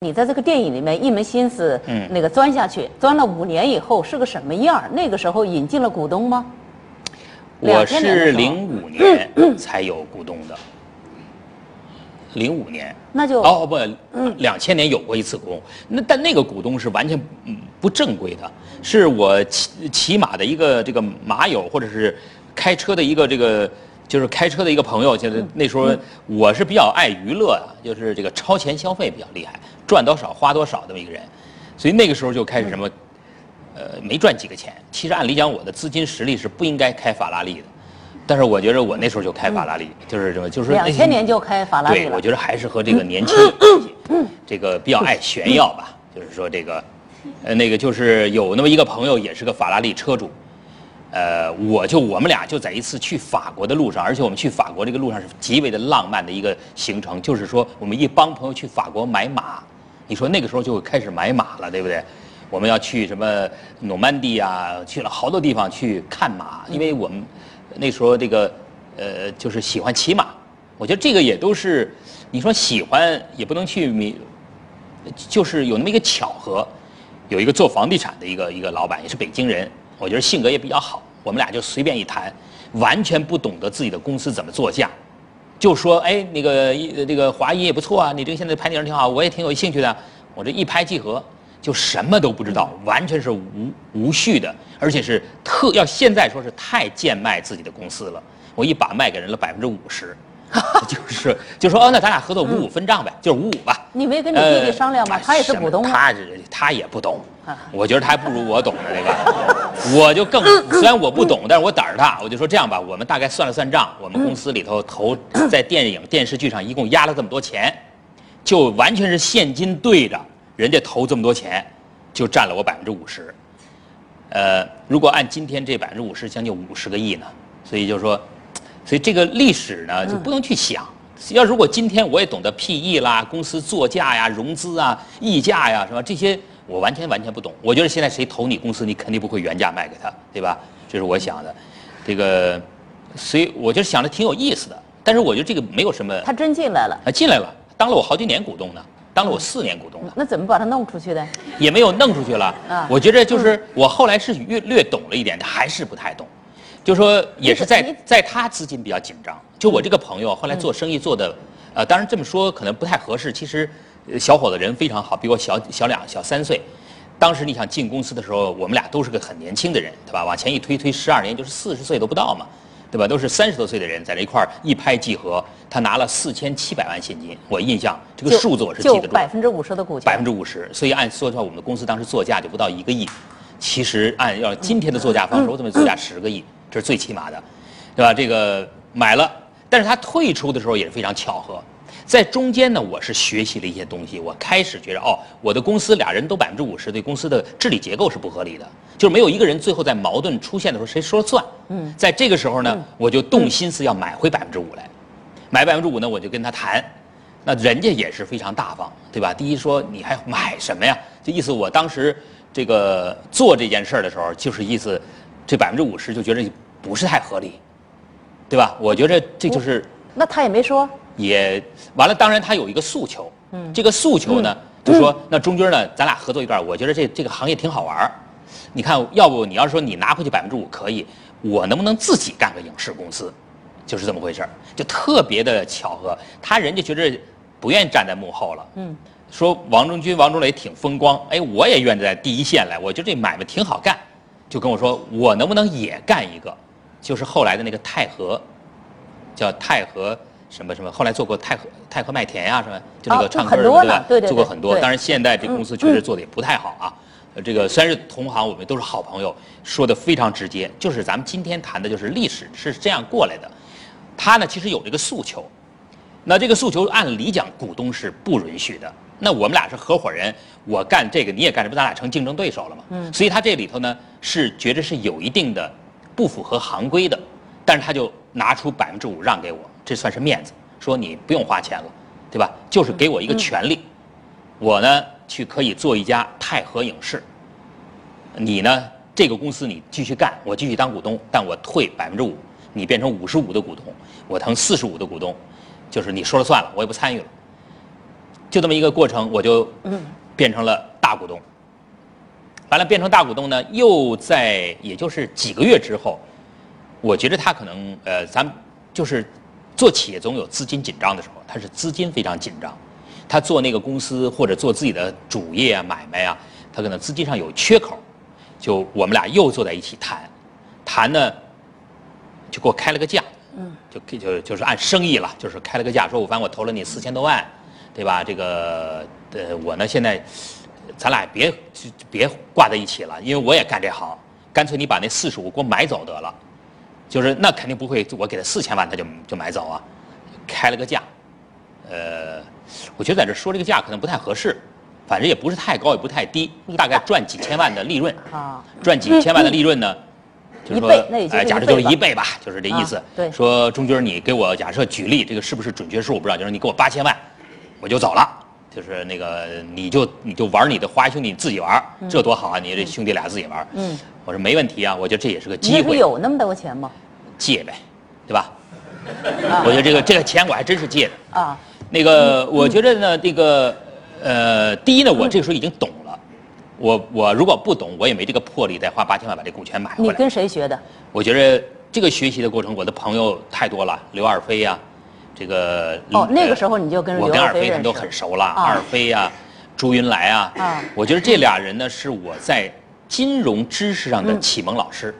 你在这个电影里面一门心思，嗯那个钻下去，钻了五年以后是个什么样儿？那个时候引进了股东吗？我2000年的时候是零五年才有股东的，零五年。那就哦不，两千年有过一次股东，那但那个股东是完全嗯不正规的，是我骑骑马的一个这个马友，或者是开车的一个这个就是开车的一个朋友，就是那时候我是比较爱娱乐啊，就是这个超前消费比较厉害，赚多少花多少这么一个人，所以那个时候就开始什么，呃，没赚几个钱。其实按理讲，我的资金实力是不应该开法拉利的，但是我觉得我那时候就开法拉利，就是什么，就是两千年就开法拉利对，我。觉得还是和这个年轻有关系，这个比较爱炫耀吧，就是说这个，呃，那个就是有那么一个朋友也是个法拉利车主，呃，我就我们俩就在一次去法国的路上，而且我们去法国这个路上是极为的浪漫的一个行程，就是说我们一帮朋友去法国买马，你说那个时候就开始买马了，对不对？我们要去什么诺曼底啊，去了好多地方去看马，因为我们那时候这个呃就是喜欢骑马，我觉得这个也都是你说喜欢也不能去迷，就是有那么一个巧合，有一个做房地产的一个一个老板也是北京人，我觉得性格也比较好，我们俩就随便一谈，完全不懂得自己的公司怎么做价，就说哎那个一这个华谊也不错啊，你这个现在拍电影挺好，我也挺有兴趣的，我这一拍即合。就什么都不知道，完全是无无序的，而且是特要现在说是太贱卖自己的公司了。我一把卖给人了百分之五十，就是就说哦，那咱俩合作五五分账呗，就是五五吧。你没跟你弟弟商量吗？呃他也是股东啊。他是他也不懂啊，我觉得他还不如我懂的那个。我就更虽然我不懂，但是我胆儿大，我就说这样吧，我们大概算了算账，我们公司里头投在电影电视剧上一共压了这么多钱，就完全是现金对着人家投这么多钱，就占了我百分之五十。呃，如果按今天这百分之五十，将近五十个亿呢，所以就说，所以这个历史呢就不能去想。要如果今天我也懂得 PE 啦、公司作价呀、融资啊、溢价呀，是吧？这些我完全完全不懂。我觉得现在谁投你公司，你肯定不会原价卖给他，对吧？这是我想的。这个，所以我就想着挺有意思的。但是我觉得这个没有什么他真进来了，啊，进来了，当了我好几年股东呢，当了我四年股东了。那怎么把他弄出去的？也没有弄出去了。啊我觉得就是我后来是略略懂了一点，还是不太懂。就说也是在在他资金比较紧张，就我这个朋友后来做生意做的，呃，当然这么说可能不太合适。其实，呃小伙子人非常好，比我小小两小三岁。当时你想进公司的时候，我们俩都是个很年轻的人，对吧？往前一推推十二年，就是四十岁都不到嘛，对吧？都是三十多岁的人在这一块儿一拍即合，他拿了四千七百万现金，我印象这个数字我是记得住的。百分之五十的股价。百分之五十，所以按说的话，我们的公司当时作价就不到一个亿。其实按要今天的作价方式，我怎么作价十个亿？这是最起码的，对吧？这个买了，但是他退出的时候也是非常巧合，在中间呢，我是学习了一些东西。我开始觉得，哦，我的公司俩人都百分之五十，对公司的治理结构是不合理的，就是没有一个人最后在矛盾出现的时候谁说了算。嗯，在这个时候呢，我就动心思要买回百分之五来。买百分之五呢，我就跟他谈，那人家也是非常大方，对吧？第一说你还买什么呀？这意思我当时这个做这件事儿的时候，就是意思这百分之五十就觉得不是太合理，对吧？我觉得这就是那他也没说。也完了。当然他有一个诉求，嗯，这个诉求呢，就说那中军呢，咱俩合作一段，我觉得这这个行业挺好玩儿。你看，要不你要是说你拿回去百分之五可以，我能不能自己干个影视公司？就是这么回事儿，就特别的巧合。他人家觉着不愿意站在幕后了，嗯，说王中军、王中磊挺风光，哎，我也愿意在第一线来，我觉得这买卖挺好干，就跟我说我能不能也干一个，就是后来的那个泰和，叫泰和什么什么，后来做过泰和泰和麦田呀、什么，就那啊个唱歌的对吧？对对对做过很多，当然现在这公司确实做的也不太好啊。呃，这个虽然是同行，我们都是好朋友，说的非常直接，就是咱们今天谈的就是历史是这样过来的。他呢，其实有这个诉求，那这个诉求按理讲股东是不允许的，那我们俩是合伙人，我干这个你也干，这不咱俩成竞争对手了吗？嗯，所以他这里头呢是觉得是有一定的不符合行规的，但是他就拿出百分之五让给我，这算是面子，说你不用花钱了，对吧？就是给我一个权利，我呢去可以做一家泰和影视，你呢这个公司你继续干，我继续当股东，但我退百分之五，你变成五十五的股东，我成四十五的股东，就是你说了算了，我也不参与了。就这么一个过程，我就变成了大股东。完了，变成大股东呢，又在也就是几个月之后，我觉得他可能呃，咱就是做企业总有资金紧张的时候，他是资金非常紧张，他做那个公司或者做自己的主业啊买卖啊，他可能资金上有缺口，就我们俩又坐在一起谈，谈呢就给我开了个价，嗯，就就就是按生意了，就是开了个价，说我反正我投了你四千多万，对吧？这个呃，我呢现在。咱俩别别挂在一起了，因为我也干这行，干脆你把那四十五给我买走得了，就是那肯定不会，我给他四千万他就就买走啊，开了个价，呃，我觉得在这说这个价可能不太合适，反正也不是太高也不太低，大概赚几千万的利润 啊，赚几千万的利润呢，就是说哎，假设就是一倍吧，就是这意思。对，说钟军你给我假设举例，这个是不是准确数我不知道，就是你给我八千万，我就走了。就是那个，你就你就玩你的花兄弟，你自己玩，这多好啊！你这兄弟俩自己玩。嗯，我说没问题啊，我觉得这也是个机会。你有那么多钱吗？借呗，对吧？我觉得这个这个钱我还真是借的。啊，那个我觉得呢，这个呃，第一呢，我这个时候已经懂了。我我如果不懂，我也没这个魄力再花八千万把这股权买回来。你跟谁学的？我觉得这个学习的过程，我的朋友太多了，刘二飞呀。这个哦，那个时候你就跟我跟二飞他们都很熟了，二飞呀，朱云来啊，啊，我觉得这俩人呢是我在金融知识上的启蒙老师，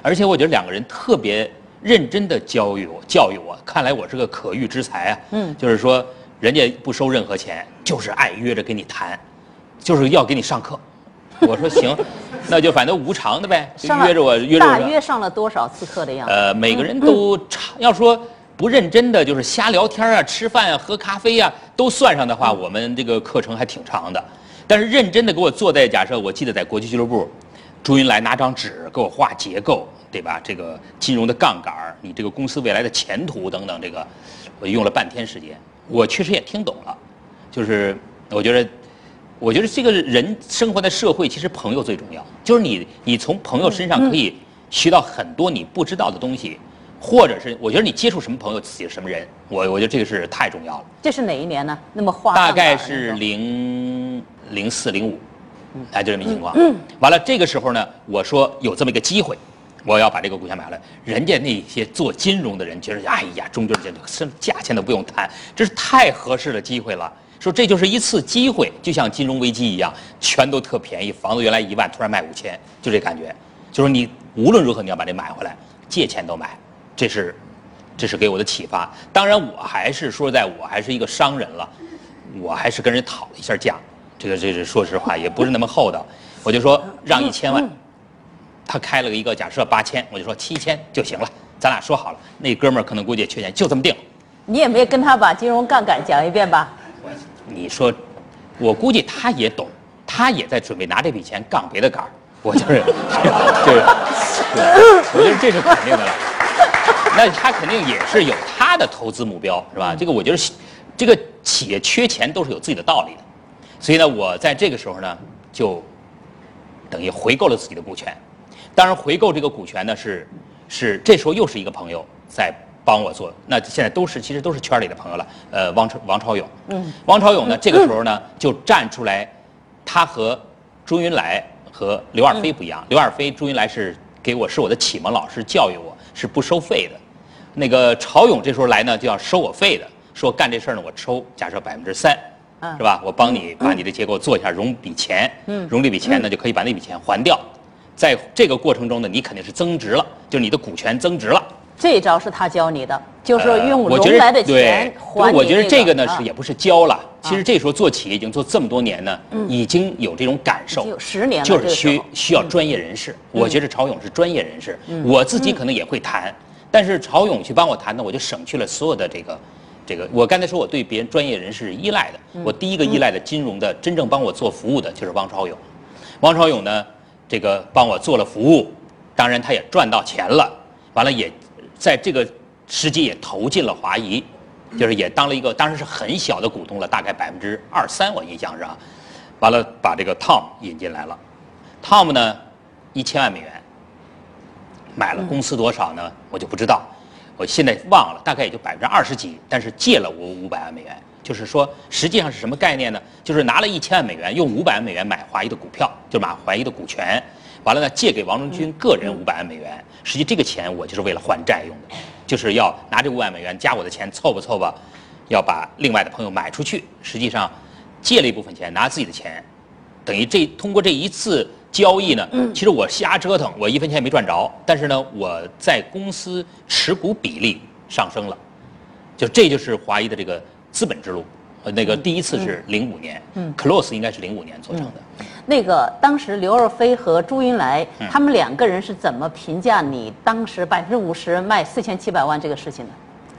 而且我觉得两个人特别认真的教育我，教育我，看来我是个可遇之才啊，嗯，就是说人家不收任何钱，就是爱约着跟你谈，就是要给你上课，我说行，那就反正无偿的呗，约着我约着我。大约上了多少次课的样子？呃，每个人都差，要说。不认真的就是瞎聊天啊，吃饭啊，喝咖啡啊，都算上的话，我们这个课程还挺长的。但是认真的给我坐在，假设我记得在国际俱乐部，朱云来拿张纸给我画结构，对吧？这个金融的杠杆你这个公司未来的前途等等，这个我用了半天时间，我确实也听懂了。就是我觉得，我觉得这个人生活在社会，其实朋友最重要。就是你，你从朋友身上可以学到很多你不知道的东西。或者是我觉得你接触什么朋友，自己什么人，我我觉得这个是太重要了。这是哪一年呢？那么花大概是零零四零五，哎，就这么一情况。嗯。完了，这个时候呢，我说有这么一个机会，我要把这个股权买了。人家那些做金融的人觉得，哎呀，中间这什么价钱都不用谈，这是太合适的机会了。说这就是一次机会，就像金融危机一样，全都特便宜，房子原来一万，突然卖五千，就这感觉。就说你无论如何你要把这买回来，借钱都买。这是，这是给我的启发。当然，我还是说，在我还是一个商人了，我还是跟人讨了一下价。这个，这是说实话，也不是那么厚道。我就说让一千万，他开了一个假设八千，我就说七千就行了。咱俩说好了，那哥们儿可能估计也缺钱，就这么定。你也没跟他把金融杠杆讲一遍吧？你说，我估计他也懂，他也在准备拿这笔钱杠别的杆儿。我就是，就是，我觉得这是肯定的了。那他肯定也是有他的投资目标，是吧？这个我觉得，这个企业缺钱都是有自己的道理的。所以呢，我在这个时候呢，就等于回购了自己的股权。当然，回购这个股权呢，是是这时候又是一个朋友在帮我做。那现在都是其实都是圈里的朋友了。呃，王超王超勇，嗯，王超勇呢，这个时候呢就站出来，他和朱云来和刘二飞不一样。刘二飞、朱云来是给我是我的启蒙老师，教育我是不收费的。那个曹勇这时候来呢，就要收我费的，说干这事儿呢，我抽，假设百分之三，是吧？我帮你把你的结构做一下，融笔钱，融这笔钱呢，就可以把那笔钱还掉。在这个过程中呢，你肯定是增值了，就是你的股权增值了。这一招是他教你的，就是用融来的钱还我觉得这个呢是也不是教了，其实这时候做企业已经做这么多年呢，已经有这种感受。十年了，就是需需要专业人士。我觉得曹勇是专业人士，我自己可能也会谈。但是曹勇去帮我谈呢，我就省去了所有的这个，这个我刚才说我对别人专业人士依赖的，我第一个依赖的金融的真正帮我做服务的就是汪朝勇。汪朝勇呢，这个帮我做了服务，当然他也赚到钱了，完了也在这个时机也投进了华谊，就是也当了一个当时是很小的股东了，大概百分之二三，我印象是啊。完了把这个 Tom 引进来了，Tom 呢一千万美元买了公司多少呢？我就不知道，我现在忘了，大概也就百分之二十几，但是借了我五百万美元。就是说，实际上是什么概念呢？就是拿了一千万美元，用五百万美元买华谊的股票，就买华谊的股权，完了呢，借给王中军个人五百万美元。实际这个钱我就是为了还债用的，就是要拿这五万美元加我的钱凑吧凑吧，要把另外的朋友买出去。实际上，借了一部分钱，拿自己的钱，等于这通过这一次交易呢，其实我瞎折腾，我一分钱也没赚着，但是呢，我在公司持股比例上升了，就这就是华谊的这个。资本之路，呃，那个第一次是零五年，嗯，Close 应该是零五年做成的。那个当时刘若飞和朱云来他们两个人是怎么评价你当时百分之五十卖四千七百万这个事情的？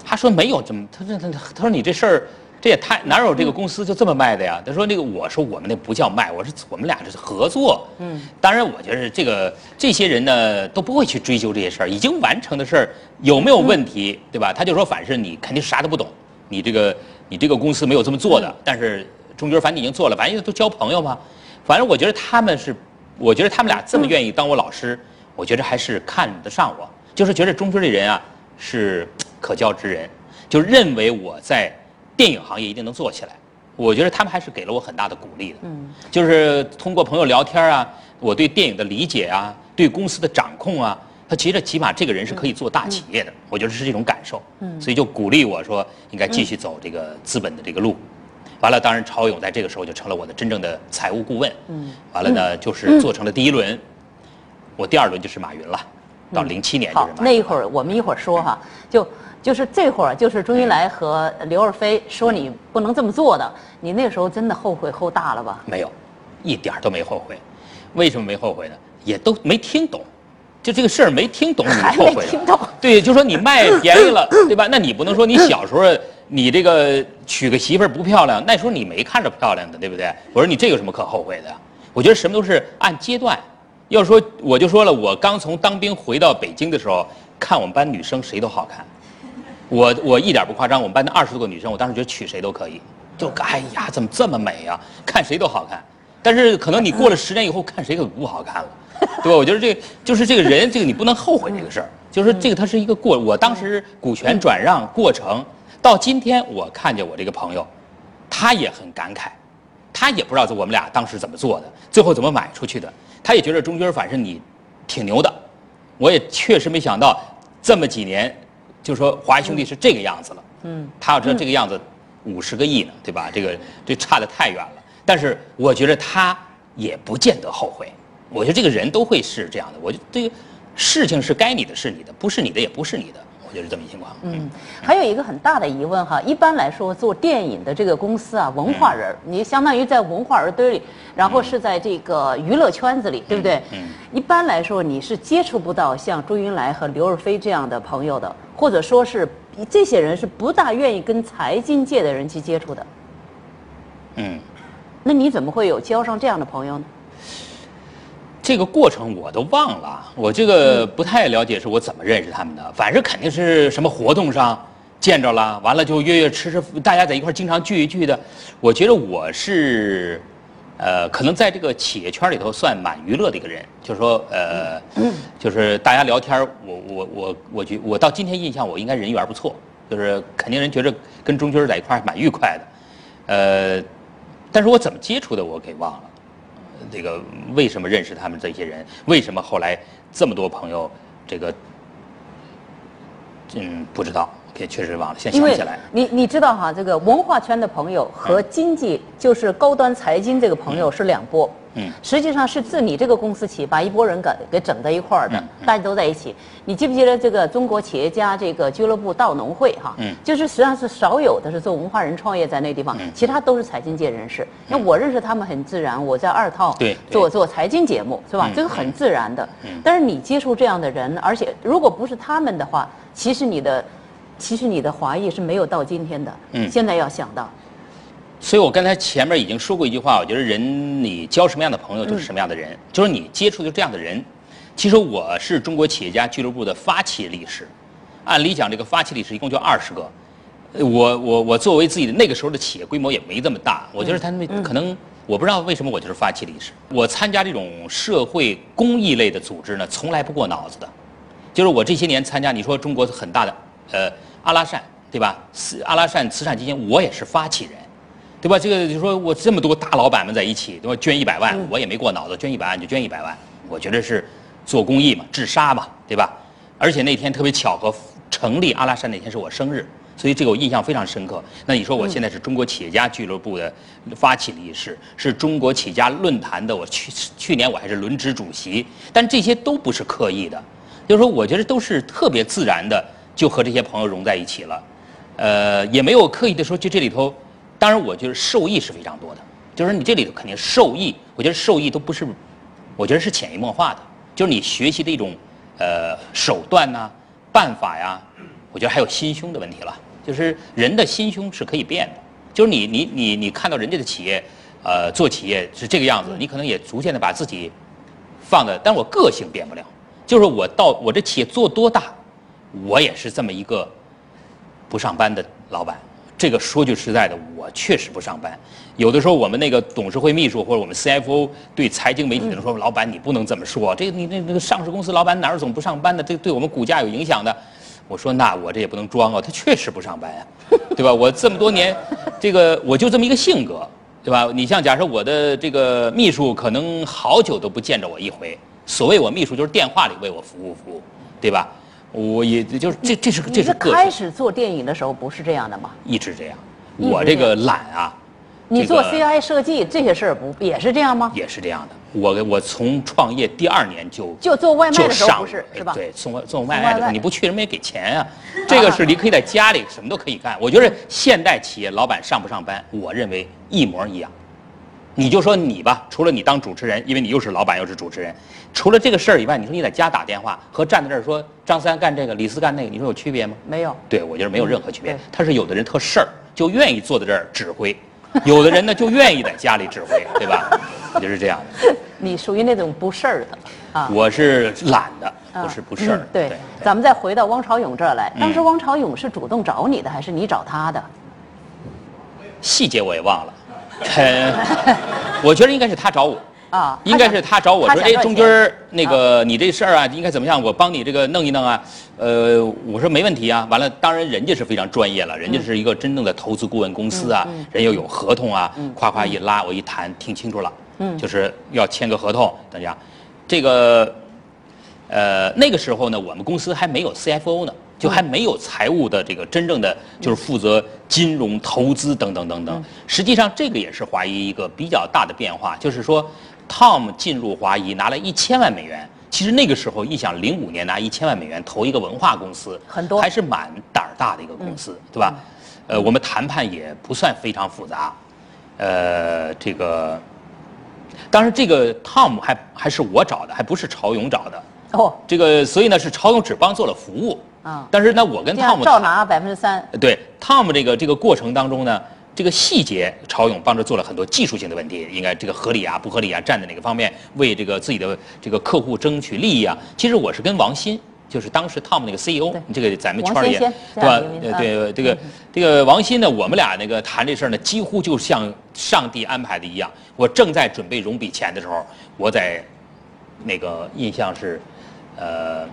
他说没有怎么，他说他他说你这事儿这也太哪有这个公司就这么卖的呀？他说那个我说我们那不叫卖，我说我们俩这是合作。嗯，当然我觉得这个这些人呢都不会去追究这些事儿，已经完成的事儿有没有问题，对吧？他就说反正你肯定啥都不懂，你这个。你这个公司没有这么做的，但是中军反正已经做了，反正都交朋友嘛。反正我觉得他们是，我觉得他们俩这么愿意当我老师，我觉得还是看得上我，就是觉得中军这人啊是可教之人，就认为我在电影行业一定能做起来。我觉得他们还是给了我很大的鼓励的。嗯，就是通过朋友聊天啊，我对电影的理解啊，对公司的掌控啊。他其实起码这个人是可以做大企业的，我觉得是这种感受，嗯所以就鼓励我说应该继续走这个资本的这个路。完了，当然超勇在这个时候就成了我的真正的财务顾问。嗯完了呢，就是做成了第一轮，我第二轮就是马云了。到零七年就是那一会儿我们一会儿说哈，就就是这会儿就是周云来和刘若飞说你不能这么做的，你那时候真的后悔后大了吧？没有，一点都没后悔。为什么没后悔呢？也都没听懂。就这个事儿没听懂，你后悔了。对，就说你卖便宜了，对吧？那你不能说你小时候你这个娶个媳妇儿不漂亮，那时候你没看着漂亮的，对不对？我说你这有什么可后悔的？我觉得什么都是按阶段。要说我就说了，我刚从当兵回到北京的时候，看我们班女生谁都好看。我我一点不夸张，我们班的二十多个女生，我当时觉得娶谁都可以。就哎呀，怎么这么美呀？看谁都好看。但是可能你过了十年以后，看谁可不好看了。对吧？我觉得这就是这个人，这个你不能后悔这个事儿。就是这个，它是一个过。我当时股权转让过程到今天，我看见我这个朋友，他也很感慨，他也不知道我们俩当时怎么做的，最后怎么买出去的。他也觉得中军反正你挺牛的，我也确实没想到这么几年，就说华谊兄弟是这个样子了。嗯。他要知道这个样子，五十个亿呢，对吧？这个这差的太远了。但是我觉得他也不见得后悔。我觉得这个人都会是这样的。我觉得这个事情是该你的是你的，不是你的也不是你的。我觉得是这么一情况。嗯，还有一个很大的疑问哈，一般来说做电影的这个公司啊，文化人，你相当于在文化人堆里，然后是在这个娱乐圈子里，对不对？嗯。一般来说，你是接触不到像朱云来和刘若飞这样的朋友的，或者说是这些人是不大愿意跟财经界的人去接触的。嗯。那你怎么会有交上这样的朋友呢？这个过程我都忘了，我这个不太了解是我怎么认识他们的。反正肯定是什么活动上见着了，完了就约约吃吃，大家在一块儿经常聚一聚的。我觉得我是，呃，可能在这个企业圈里头算蛮娱乐的一个人，就是说，呃，就是大家聊天，我我我我觉我到今天印象我应该人缘不错，就是肯定人觉着跟中军在一块儿蛮愉快的，呃，但是我怎么接触的我给忘了。这个为什么认识他们这些人？为什么后来这么多朋友？这个，嗯，不知道，也确实忘了，先想起来。你你知道哈，这个文化圈的朋友和经济，就是高端财经这个朋友是两波。嗯，实际上是自你这个公司起，把一拨人给给整在一块儿的，大家都在一起。你记不记得这个中国企业家这个俱乐部道农会哈？嗯，就是实际上是少有的是做文化人创业在那地方，其他都是财经界人士。那我认识他们很自然，我在二套做做财经节目是吧？这个很自然的。嗯，但是你接触这样的人，而且如果不是他们的话，其实你的其实你的华裔是没有到今天的。嗯，现在要想到。所以我刚才前面已经说过一句话，我觉得人你交什么样的朋友就是什么样的人，就是你接触就这样的人。其实我是中国企业家俱乐部的发起理事，按理讲这个发起理事一共就二十个，我我我作为自己的那个时候的企业规模也没这么大，我觉得他们可能我不知道为什么我就是发起理事。我参加这种社会公益类的组织呢，从来不过脑子的，就是我这些年参加，你说中国很大的呃阿拉善对吧？阿拉善慈善基金，我也是发起人，对吧？这个就说我这么多大老板们在一起，对吧？捐一百万，我也没过脑子，捐一百万就捐一百万，我觉得是。做公益嘛，治沙嘛，对吧？而且那天特别巧合，成立阿拉善那天是我生日，所以这个我印象非常深刻。那你说我现在是中国企业家俱乐部的发起理事，是中国企业家论坛的，我去去年我还是轮值主席，但这些都不是刻意的，就是说我觉得都是特别自然的，就和这些朋友融在一起了，呃，也没有刻意的说就这里头，当然我觉得受益是非常多的，就是你这里头肯定受益，我觉得受益都不是，我觉得是潜移默化的。就是你学习的一种，呃，手段呐，办法呀，我觉得还有心胸的问题了。就是人的心胸是可以变的。就是你你你你看到人家的企业，呃，做企业是这个样子，你可能也逐渐的把自己放的，但我个性变不了。就是我到我这企业做多大，我也是这么一个不上班的老板。这个说句实在的，我确实不上班。有的时候，我们那个董事会秘书或者我们 CFO 对财经媒体人说：“老板，你不能这么说，这个你那那个上市公司老板哪儿总不上班的？这对我们股价有影响的。”我说：“那我这也不能装啊，他确实不上班啊，对吧？我这么多年，这个我就这么一个性格，对吧？你像假设我的这个秘书可能好久都不见着我一回，所谓我秘书就是电话里为我服务服务，对吧？”我也就是这，这是这是个开始做电影的时候不是这样的吗？一直这样，我这个懒啊。你做 CI 设计这些事儿不也是这样吗？也是这样的。我我从创业第二年就就做外卖的时候不是是吧？对，送外做外卖的时候你不去人们也给钱啊。这个是你可以在家里什么都可以干。我觉得现代企业老板上不上班，我认为一模一样。你就说你吧，除了你当主持人，因为你又是老板又是主持人，除了这个事儿以外，你说你在家打电话和站在这儿说张三干这个，李四干那个，你说有区别吗？没有。对，我觉得没有任何区别。他是有的人特事儿，就愿意坐在这儿指挥；有的人呢，就愿意在家里指挥，对吧？就是这样的。你属于那种不事儿的啊。我是懒的，不是不事儿。对，咱们再回到汪朝勇这儿来，当时汪朝勇是主动找你的，还是你找他的？细节我也忘了。很，我觉得应该是他找我啊，应该是他找我说，哎，钟军儿，那个你这事儿啊，应该怎么样？我帮你这个弄一弄啊。呃，我说没问题啊。完了，当然人家是非常专业了，人家是一个真正的投资顾问公司啊，人又有合同啊，夸夸一拉，我一谈听清楚了，就是要签个合同，大家，这个，呃，那个时候呢，我们公司还没有 CFO 呢。就还没有财务的这个真正的就是负责金融投资等等等等。实际上这个也是华谊一个比较大的变化，就是说，Tom 进入华谊拿了一千万美元。其实那个时候，一想零五年拿一千万美元投一个文化公司，很多还是蛮胆儿大的一个公司，对吧？呃，我们谈判也不算非常复杂。呃，这个，当然这个 Tom 还还是我找的，还不是朝勇找的。哦。这个所以呢，是朝勇只帮做了服务。啊，但是那，我跟汤姆照拿百分之三。对，汤姆这个这个过程当中呢，这个细节，朝勇帮着做了很多技术性的问题，应该这个合理啊，不合理啊，站在哪个方面为这个自己的这个客户争取利益啊？其实我是跟王鑫，就是当时汤姆那个 CEO，这个咱们圈里对吧？对，这个这个王鑫呢，我们俩那个谈这事儿呢，几乎就像上帝安排的一样。我正在准备融笔钱的时候，我在那个印象是，呃。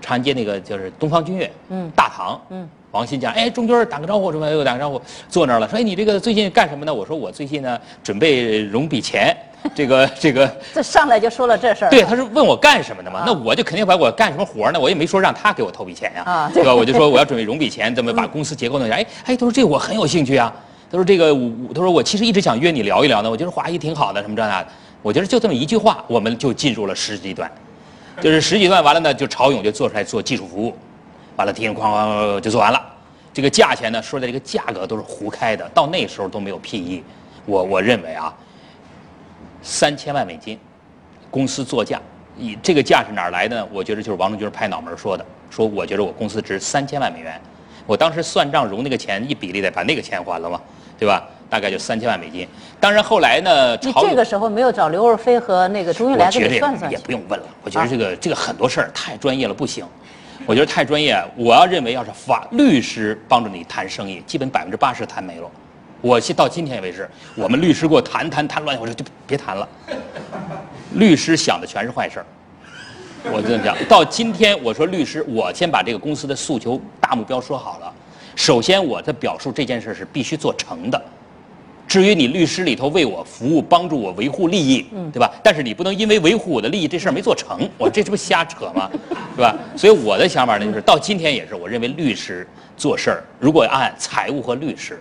长安街那个就是东方君悦，嗯，大堂，嗯，王鑫讲，哎，钟军打个招呼，什么又打个招呼，坐那儿了，说，哎，你这个最近干什么呢？我说我最近呢准备融笔钱，这个这个，这上来就说了这事儿，对，他是问我干什么的嘛，那我就肯定把我干什么活呢？我也没说让他给我投笔钱呀，啊，对吧？我就说我要准备融笔钱，怎么把公司结构弄一下？哎哎，他说这我很有兴趣啊，他说这个，他说我其实一直想约你聊一聊呢，我觉得华谊挺好的，什么这那的，我觉得就这么一句话，我们就进入了实际段。就是十几万完了呢，就曹勇就做出来做技术服务，完了，叮哐哐就做完了。这个价钱呢，说的这个价格都是胡开的，到那时候都没有 PE。我我认为啊，三千万美金，公司作价，以这个价是哪来的？呢？我觉得就是王中军拍脑门说的，说我觉得我公司值三千万美元。我当时算账融那个钱一比例得把那个钱还了嘛，对吧？大概就三千万美金。当然后来呢，你这个时候没有找刘若飞和那个朱玉来给你算算也不用问了。我觉得这个这个很多事儿太专业了，不行。我觉得太专业，我要认为要是法律师帮助你谈生意，基本百分之八十谈没了。我到今天为止，我们律师给我谈谈谈乱，我说就别谈了。律师想的全是坏事儿。我这么讲，到今天我说律师，我先把这个公司的诉求大目标说好了。首先，我的表述这件事是必须做成的。至于你律师里头为我服务、帮助我维护利益，对吧？但是你不能因为维护我的利益这事儿没做成，我这这不瞎扯吗？对吧？所以我的想法呢，就是到今天也是，我认为律师做事儿，如果按财务和律师。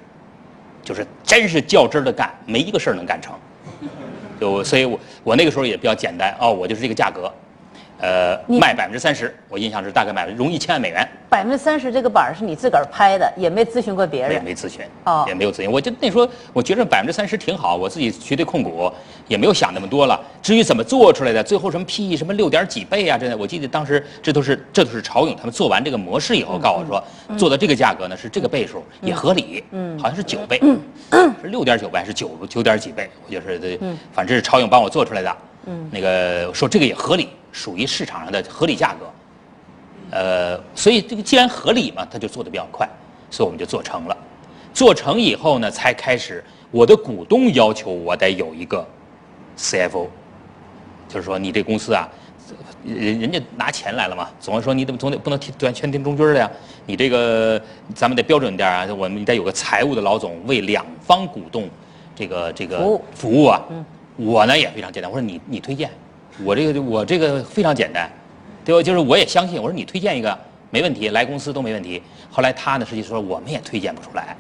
就是真是较真儿的干，没一个事儿能干成。就所以，我我那个时候也比较简单哦，我就是这个价格。呃，卖百分之三十，我印象是大概买了融一千万美元。百分之三十这个板是你自个儿拍的，也没咨询过别人。也没咨询，哦，也没有咨询。我就那时候我觉得百分之三十挺好，我自己绝对控股，也没有想那么多了。至于怎么做出来的，最后什么 PE 什么六点几倍啊，真的，我记得当时这都是这都是朝勇他们做完这个模式以后告诉我说，做到这个价格呢是这个倍数也合理，嗯，好像是九倍，是六点九倍还是九九点几倍？我就是这，反正是朝勇帮我做出来的，嗯，那个说这个也合理。属于市场上的合理价格，呃，所以这个既然合理嘛，他就做的比较快，所以我们就做成了。做成以后呢，才开始我的股东要求我得有一个 CFO，就是说你这公司啊，人人家拿钱来了嘛，总是说你怎么总得不能听全听中军的呀？你这个咱们得标准点啊，我们得有个财务的老总为两方股东这个这个服务啊。我呢也非常简单，我说你你推荐。我这个我这个非常简单，对吧？就是我也相信，我说你推荐一个没问题，来公司都没问题。后来他呢，实际说我们也推荐不出来，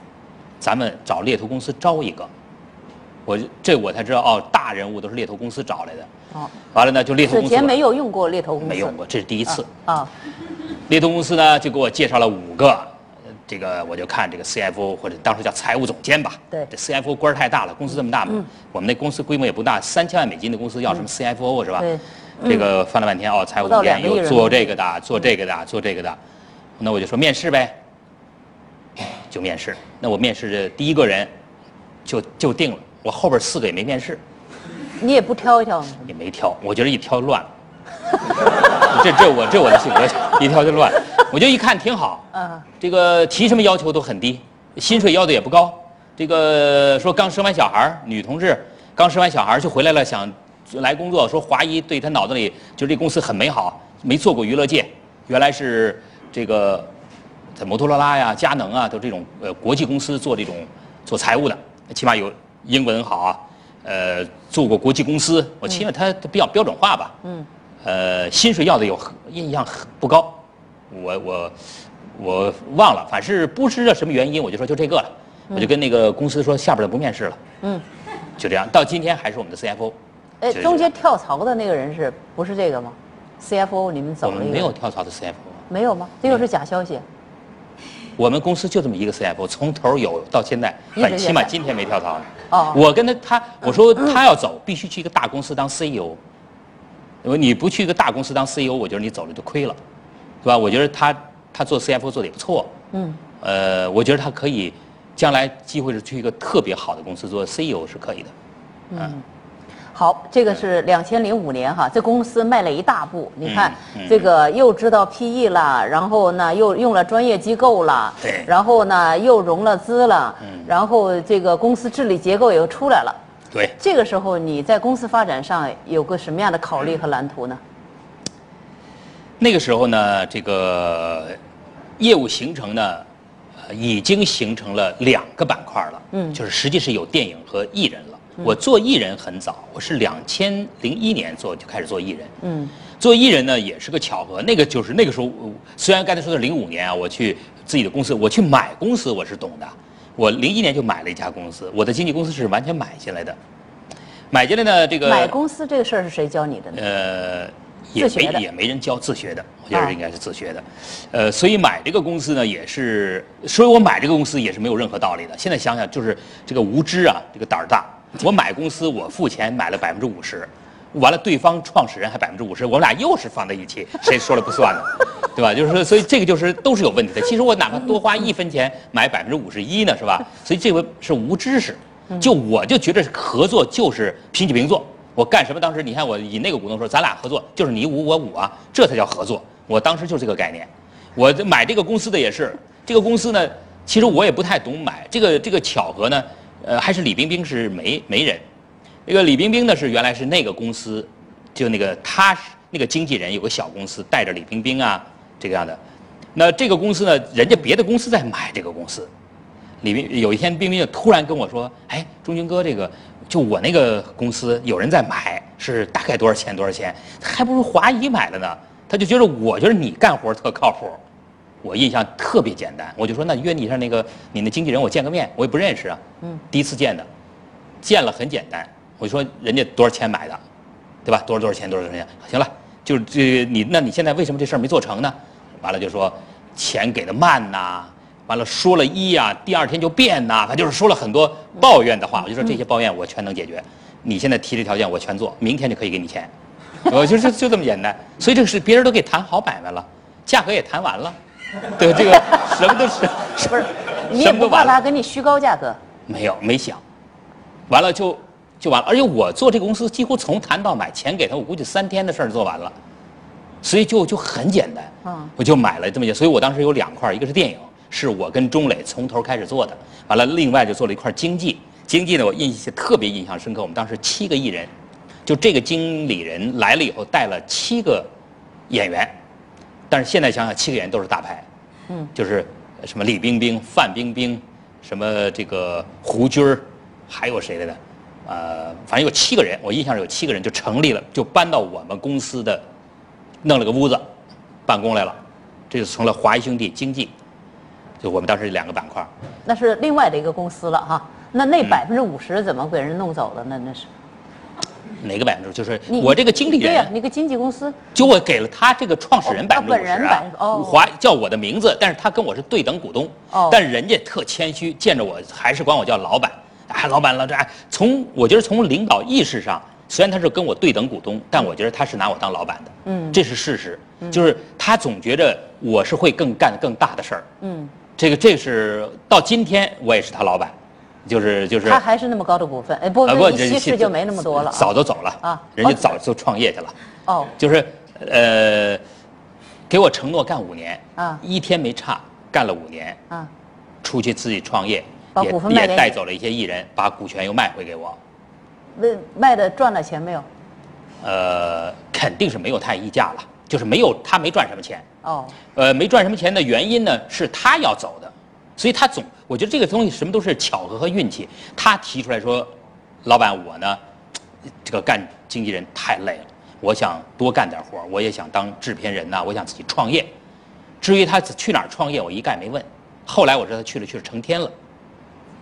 咱们找猎头公司招一个。我这我才知道哦，大人物都是猎头公司找来的。哦。完了呢，就猎头公司。之前没有用过猎头公司。没用过，这是第一次。啊。猎头公司呢，就给我介绍了五个。这个我就看这个 CFO 或者当时叫财务总监吧。对。这 CFO 官儿太大了，公司这么大嘛，我们那公司规模也不大，三千万美金的公司要什么 CFO 是吧？对。这个翻了半天哦，财务总监有做这个的，做这个的，做这个的，那我就说面试呗。就面试，那我面试的第一个人，就就定了，我后边四个也没面试。你也不挑一挑吗？也没挑，我觉得一挑乱了。这这我这我的性格，一挑就乱。我就一看挺好，嗯，这个提什么要求都很低，薪水要的也不高。这个说刚生完小孩女同志刚生完小孩就回来了，想来工作。说华谊对她脑子里就这公司很美好，没做过娱乐界，原来是这个在摩托罗拉呀、佳能啊，都这种呃国际公司做这种做财务的，起码有英文好啊，呃，做过国际公司，我起码他比较标准化吧，嗯，呃，薪水要的有印象不高。我我我忘了，反正不知道什么原因，我就说就这个了，我就跟那个公司说下边的不面试了。嗯，就这样，到今天还是我们的 CFO。哎，中间跳槽的那个人是不是这个吗？CFO 你们走了我们没有跳槽的 CFO。没有吗？这又是假消息。我们公司就这么一个 CFO，从头有到现在，很起码今天没跳槽。哦。我跟他他我说他要走，必须去一个大公司当 CEO。因为你不去一个大公司当 CEO，我觉得你走了就亏了。是吧？我觉得他他做 CFO 做的也不错。嗯。呃，我觉得他可以，将来机会是去一个特别好的公司做 CEO 是可以的。嗯。好，这个是两千零五年哈，这公司迈了一大步。你看，这个又知道 PE 了，然后呢又用了专业机构了，对。然后呢又融了资了，嗯。然后这个公司治理结构也出来了。对。这个时候你在公司发展上有个什么样的考虑和蓝图呢？那个时候呢，这个业务形成呢，已经形成了两个板块了。嗯，就是实际是有电影和艺人了。我做艺人很早，我是两千零一年做就开始做艺人。嗯，做艺人呢也是个巧合。那个就是那个时候，虽然刚才说的零五年啊，我去自己的公司，我去买公司我是懂的。我零一年就买了一家公司，我的经纪公司是完全买进来的。买进来呢，这个买公司这个事儿是谁教你的呢？呃。也没也没人教自学的，我觉得应该是自学的，呃，所以买这个公司呢，也是，所以我买这个公司也是没有任何道理的。现在想想，就是这个无知啊，这个胆儿大。我买公司，我付钱买了百分之五十，完了，对方创始人还百分之五十，我们俩又是放在一起，谁说了不算呢？对吧？就是说，所以这个就是都是有问题的。其实我哪怕多花一分钱买百分之五十一呢，是吧？所以这回是无知识。就我就觉得合作就是平起平坐。我干什么？当时你看我以那个股东说，咱俩合作就是你五我五啊，这才叫合作。我当时就是这个概念。我买这个公司的也是，这个公司呢，其实我也不太懂买。这个这个巧合呢，呃，还是李冰冰是媒媒人。那个李冰冰呢是原来是那个公司，就那个他那个经纪人有个小公司带着李冰冰啊这个样的，那这个公司呢，人家别的公司在买这个公司，李冰有一天冰冰就突然跟我说，哎，钟军哥，这个就我那个公司有人在买，是大概多少钱多少钱，还不如华谊买了呢。他就觉得我觉得你干活特靠谱，我印象特别简单，我就说那约你上那个你那经纪人我见个面，我也不认识啊，嗯，第一次见的，见了很简单。我就说人家多少钱买的，对吧？多少多少钱多少多少钱？行了，就是这你，那你现在为什么这事儿没做成呢？完了就说钱给的慢呐，完了说了一呀，第二天就变呐，他就是说了很多抱怨的话。我就说这些抱怨我全能解决，你现在提这条件我全做，明天就可以给你钱。我就就就这么简单。所以这个是别人都给谈好买卖了，价格也谈完了，对这个 什么都是不是？你也不怕他给你虚高价格？没有，没想。完了就。就完了，而且我做这个公司几乎从谈到买，钱给他，我估计三天的事儿做完了，所以就就很简单，嗯，我就买了这么些，所以我当时有两块，一个是电影，是我跟钟磊从头开始做的，完了另外就做了一块经济，经济呢我印象特别印象深刻，我们当时七个艺人，就这个经理人来了以后带了七个演员，但是现在想想七个演员都是大牌，嗯，就是什么李冰冰、范冰冰，什么这个胡军儿，还有谁来着？呃，反正有七个人，我印象是有七个人就成立了，就搬到我们公司的，弄了个屋子，办公来了，这就成了华谊兄弟经济，就我们当时两个板块。那是另外的一个公司了哈，那那百分之五十怎么给人弄走了呢？那是哪个百分之？就是我这个经理人，对呀，那个经纪公司，就我给了他这个创始人百分之五十啊，华叫我的名字，但是他跟我是对等股东，哦，但人家特谦虚，见着我还是管我叫老板。哎，老板老，这从我觉得从领导意识上，虽然他是跟我对等股东，但我觉得他是拿我当老板的，嗯，这是事实，就是他总觉着我是会更干更大的事儿，嗯，这个这是到今天我也是他老板，就是就是他还是那么高的股份，哎不不，稀释就没那么多了，早都走了啊，人家早就创业去了，哦，就是呃，给我承诺干五年啊，一天没差，干了五年啊，出去自己创业。也也带走了一些艺人，把股权又卖回给我。那卖的赚了钱没有？呃，肯定是没有太溢价了，就是没有他没赚什么钱。哦。呃，没赚什么钱的原因呢，是他要走的，所以他总我觉得这个东西什么都是巧合和运气。他提出来说：“老板，我呢，这个干经纪人太累了，我想多干点活我也想当制片人呐，我想自己创业。至于他去哪儿创业，我一概没问。后来我知道他去了，去了成天了。”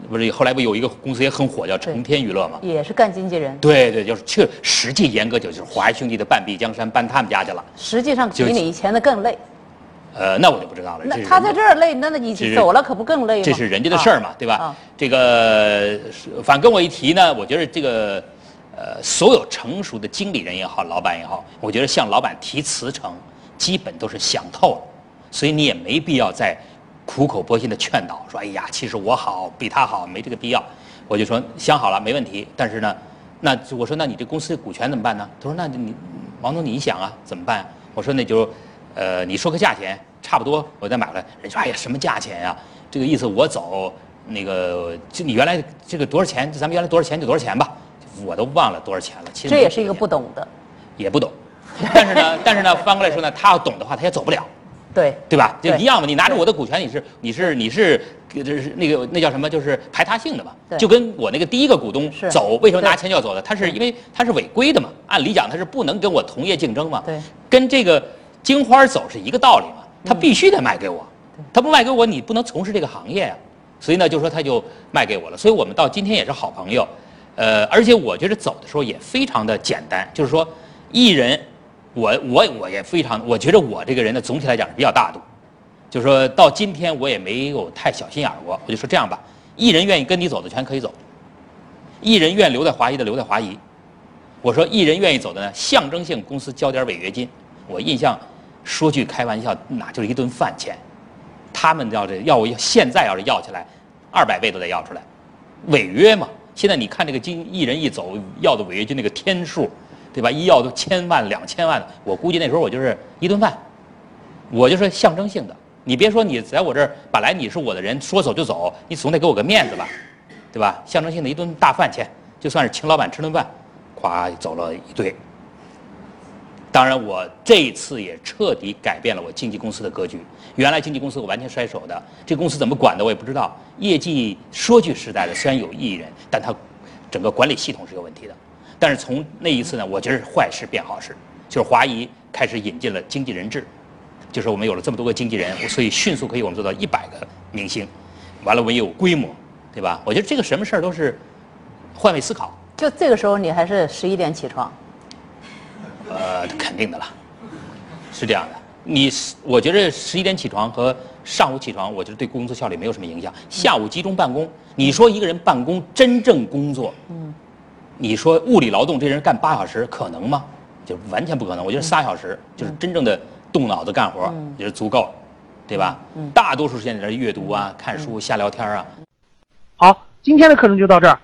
不是后来不有一个公司也很火，叫成天娱乐嘛？也是干经纪人。对对，就是确实际严格讲就是华谊兄弟的半壁江山搬他们家去了。实际上比你以前的更累。呃，那我就不知道了。那他在这儿累，那那你走了可不更累吗？这是人家的事儿嘛，对吧？这个反跟我一提呢，我觉得这个呃，所有成熟的经理人也好，老板也好，我觉得向老板提辞呈，基本都是想透了，所以你也没必要再。苦口婆心的劝导说：“哎呀，其实我好，比他好，没这个必要。”我就说想好了，没问题。但是呢，那我说那你这公司股权怎么办呢？他说：“那你王总你想啊，怎么办？”我说：“那就，呃，你说个价钱，差不多我再买回来。”人说：“哎呀，什么价钱呀？这个意思我走，那个就你原来这个多少钱？就咱们原来多少钱就多少钱吧。我都忘了多少钱了。其实这也是一个不懂的，也不懂。但是呢，但是呢，翻过来说呢，他要懂的话，他也走不了。”对对吧？就一样嘛。你拿着我的股权，你是你是你是，就是那个那叫什么？就是排他性的嘛。就跟我那个第一个股东走，为什么拿钱就要走的？他是因为他是违规的嘛。按理讲他是不能跟我同业竞争嘛。对。跟这个金花走是一个道理嘛。他必须得卖给我，他不卖给我，你不能从事这个行业啊。所以呢，就说他就卖给我了。所以我们到今天也是好朋友。呃，而且我觉得走的时候也非常的简单，就是说艺人。我我我也非常，我觉得我这个人呢，总体来讲是比较大度，就是说到今天我也没有太小心眼过。我就说这样吧，艺人愿意跟你走的全可以走，艺人愿留在华谊的留在华谊，我说艺人愿意走的呢，象征性公司交点违约金。我印象，说句开玩笑，那就是一顿饭钱。他们要这要我现在要是要起来，二百倍都得要出来，违约嘛。现在你看这个金艺人一走要的违约金那个天数，对吧？医药都千万两千万的。我估计那时候我就是一顿饭，我就是象征性的。你别说你在我这儿本来你是我的人，说走就走，你总得给我个面子吧，对吧？象征性的一顿大饭钱，就算是请老板吃顿饭，咵走了一堆。当然，我这一次也彻底改变了我经纪公司的格局。原来经纪公司我完全甩手的，这公司怎么管的我也不知道。业绩说句实在的，虽然有艺人，但他整个管理系统是有问题的。但是从那一次呢，我觉得是坏事变好事，就是华谊开始引进了经纪人制，就是我们有了这么多个经纪人，所以迅速可以我们做到一百个明星。完了，我们有规模，对吧？我觉得这个什么事儿都是换位思考。就这个时候，你还是十一点起床。呃，肯定的了，是这样的。你我觉得十一点起床和上午起床，我觉得对工作效率没有什么影响。下午集中办公，你说一个人办公真正工作，嗯，你说物理劳动这人干八小时可能吗？就完全不可能。我觉得仨小时就是真正的动脑子干活，也是足够，对吧？大多数时间在这阅读啊、看书、瞎聊天啊。好，今天的课程就到这儿。